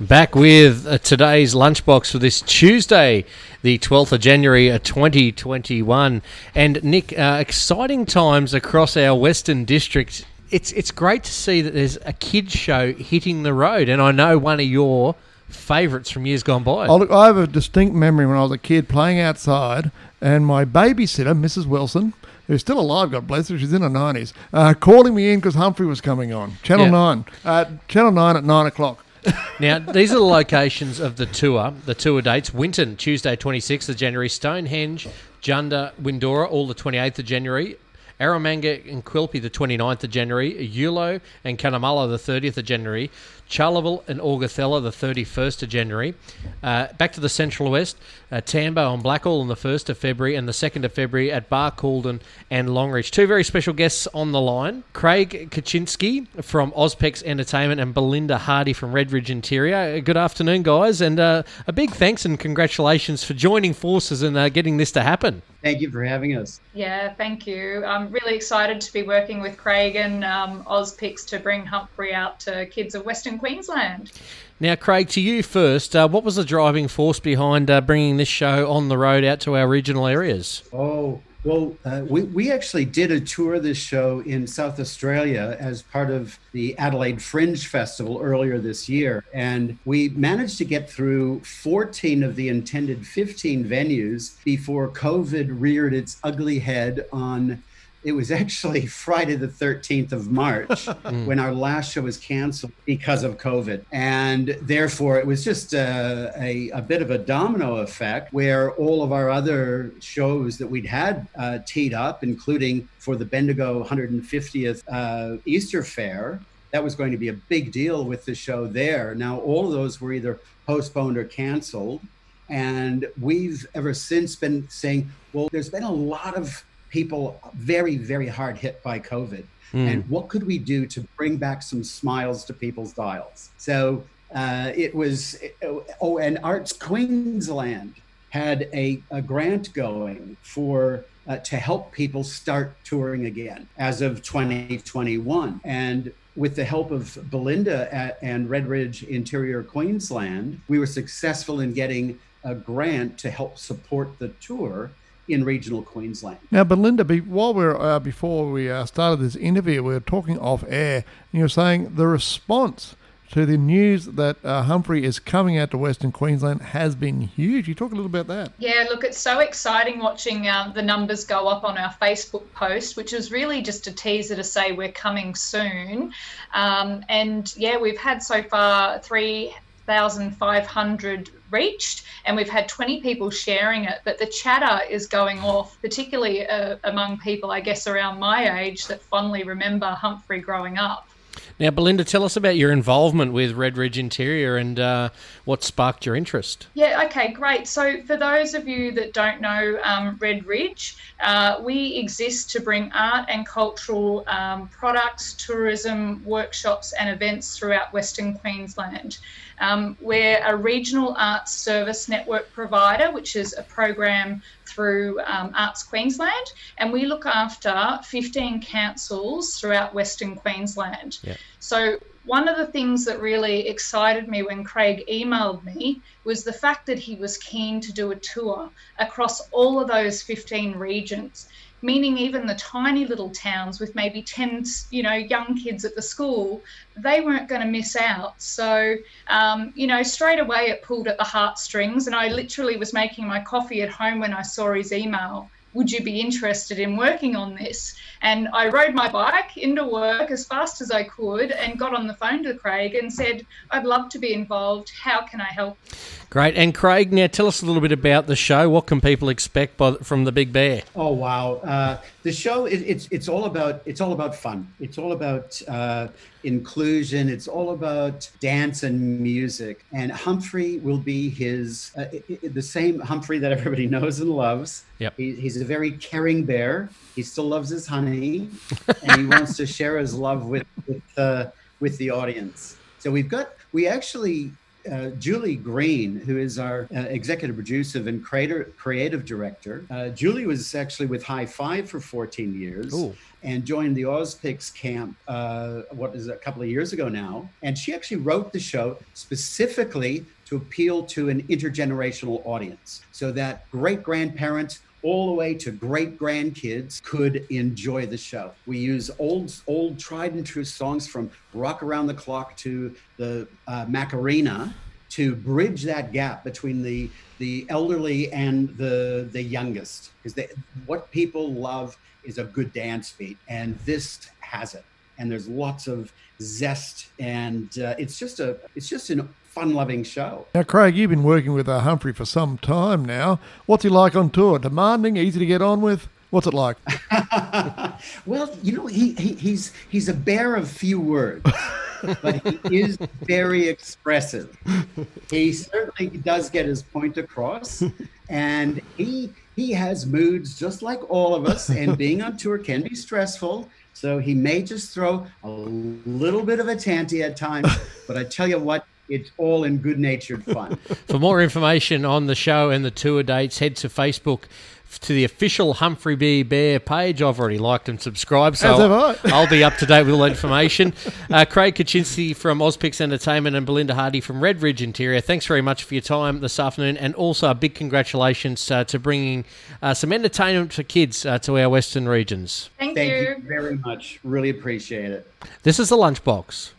Back with uh, today's lunchbox for this Tuesday, the 12th of January uh, 2021. And Nick, uh, exciting times across our Western District. It's, it's great to see that there's a kids show hitting the road. And I know one of your favourites from years gone by. Oh, look, I have a distinct memory when I was a kid playing outside, and my babysitter, Mrs. Wilson, who's still alive, God bless her, she's in her 90s, uh, calling me in because Humphrey was coming on. Channel Yeah. 9. Uh, Channel 9 at 9 o'clock. Now, these are the locations of the tour, the tour dates. Winton, Tuesday, 26th of January. Stonehenge, Jundah, Windorah, all the 28th of January. Eromanga and Quilpie, the 29th of January. Eulo and Cunnamulla, the 30th of January. Charleville and Augathella, the 31st of January. Uh, back to the Central West, uh, Tambo and Blackall on the 1st of February and the 2nd of February at Barcaldine and Longreach. Two very special guests on the line Craig Kaczynski from Ozpix Entertainment and Belinda Hardy from Redridge Interior. Uh, Good afternoon, guys, and uh, a big thanks and congratulations for joining forces and uh, getting this to happen. Thank you for having us. Yeah, thank you. I'm really excited to be working with Craig and um, Ozpix to bring Humphrey out to kids of Western Queensland. Now, Craig, to you first. Uh, what was the driving force behind uh, bringing this show on the road out to our regional areas? Oh, well, uh, we, we actually did a tour of this show in South Australia as part of the Adelaide Fringe Festival earlier this year. And we managed to get through 14 of the intended 15 venues before COVID reared its ugly head on. It was actually Friday the 13th of March when our last show was canceled because of COVID. And therefore, it was just uh, a, a bit of a domino effect where all of our other shows that we'd had uh, teed up, including for the Bendigo 150th uh, Easter Fair, that was going to be a big deal with the show there. Now, all of those were either postponed or canceled. And we've ever since been saying, well, there's been a lot of people very, very hard hit by COVID. And what could we do to bring back some smiles to people's dials? So uh, it was, oh, and Arts Queensland had a, a grant going for uh, to help people start touring again as of 2021. And with the help of Belinda at, and Redridge Interior Queensland, we were successful in getting a grant to help support the tour in regional Queensland. Now, Belinda, be, while we're uh, before we uh, started this interview, we were talking off air, and you were saying the response to the news that uh, Humphrey is coming out to Western Queensland has been huge. You talk a little about that. Yeah, look, it's so exciting watching um, the numbers go up on our Facebook post, which is really just a teaser to say we're coming soon. Um, and yeah, we've had so far 3,500 reached, and we've had 20 people sharing it. But the chatter is going off, particularly uh, among people, I guess, around my age that fondly remember Humphrey growing up. Now, Belinda, tell us about your involvement with Red Ridge Interior and uh, what sparked your interest. Yeah, okay, great. So, for those of you that don't know um, Red Ridge, uh, we exist to bring art and cultural um, products, tourism, workshops, and events throughout Western Queensland. Um, we're a regional arts service network provider, which is a program through um, Arts Queensland, and we look after 15 councils throughout Western Queensland. Yeah. So, one of the things that really excited me when Craig emailed me was the fact that he was keen to do a tour across all of those 15 regions meaning even the tiny little towns with maybe 10 you know young kids at the school they weren't going to miss out. So um, you know straight away it pulled at the heartstrings and i literally was making my coffee at home when i saw his email would you be interested in working on this? And I rode my bike into work as fast as I could and got on the phone to Craig and said, I'd love to be involved. How can I help? Great. And Craig, now tell us a little bit about the show. What can people expect by, from the Big Bear? Oh wow! Uh, the show it, it's it's all about it's all about fun. It's all about uh, inclusion. It's all about dance and music. And Humphrey will be his uh, i- i- the same Humphrey that everybody knows and loves. Yep. He, he's a very caring bear. He still loves his honey, and he wants to share his love with with uh, with the audience. So we've got we actually uh, Julie Green, who is our uh, executive producer and creator, creative director. Uh, Julie was actually with Hi-5 for 14 years. Ooh. And joined the Ozpix camp, uh, what is it, a couple of years ago now. And she actually wrote the show specifically to appeal to an intergenerational audience so that great grandparents all the way to great grandkids could enjoy the show. We use old, old tried and true songs from Rock Around the Clock to the uh, Macarena to bridge that gap between the the elderly and the the youngest. Because what people love is a good dance beat, and this has it. And there's lots of zest, and uh, it's just a it's just an fun-loving show. Now, Craig, you've been working with uh, Humphrey for some time now. What's he like on tour? Demanding, easy to get on with? What's it like? well, you know, he, he, he's he's a bear of few words, but he is very expressive. He certainly does get his point across, and he he has moods just like all of us. And being on tour can be stressful. So he may just throw a little bit of a tanty at times, but I tell you what, it's all in good natured fun. For more information on the show and the tour dates, head to Facebook to the official Humphrey B. Bear page. I've already liked and subscribed, so I'll, I'll, be up to date with all that information. Uh, Craig Kaczynski from Ozpix Entertainment and Belinda Hardy from Red Ridge Interior, thanks very much for your time this afternoon, and also a big congratulations uh, to bringing uh, some entertainment for kids uh, to our western regions. Thank, Thank you. you very much. Really appreciate it. This is the Lunchbox.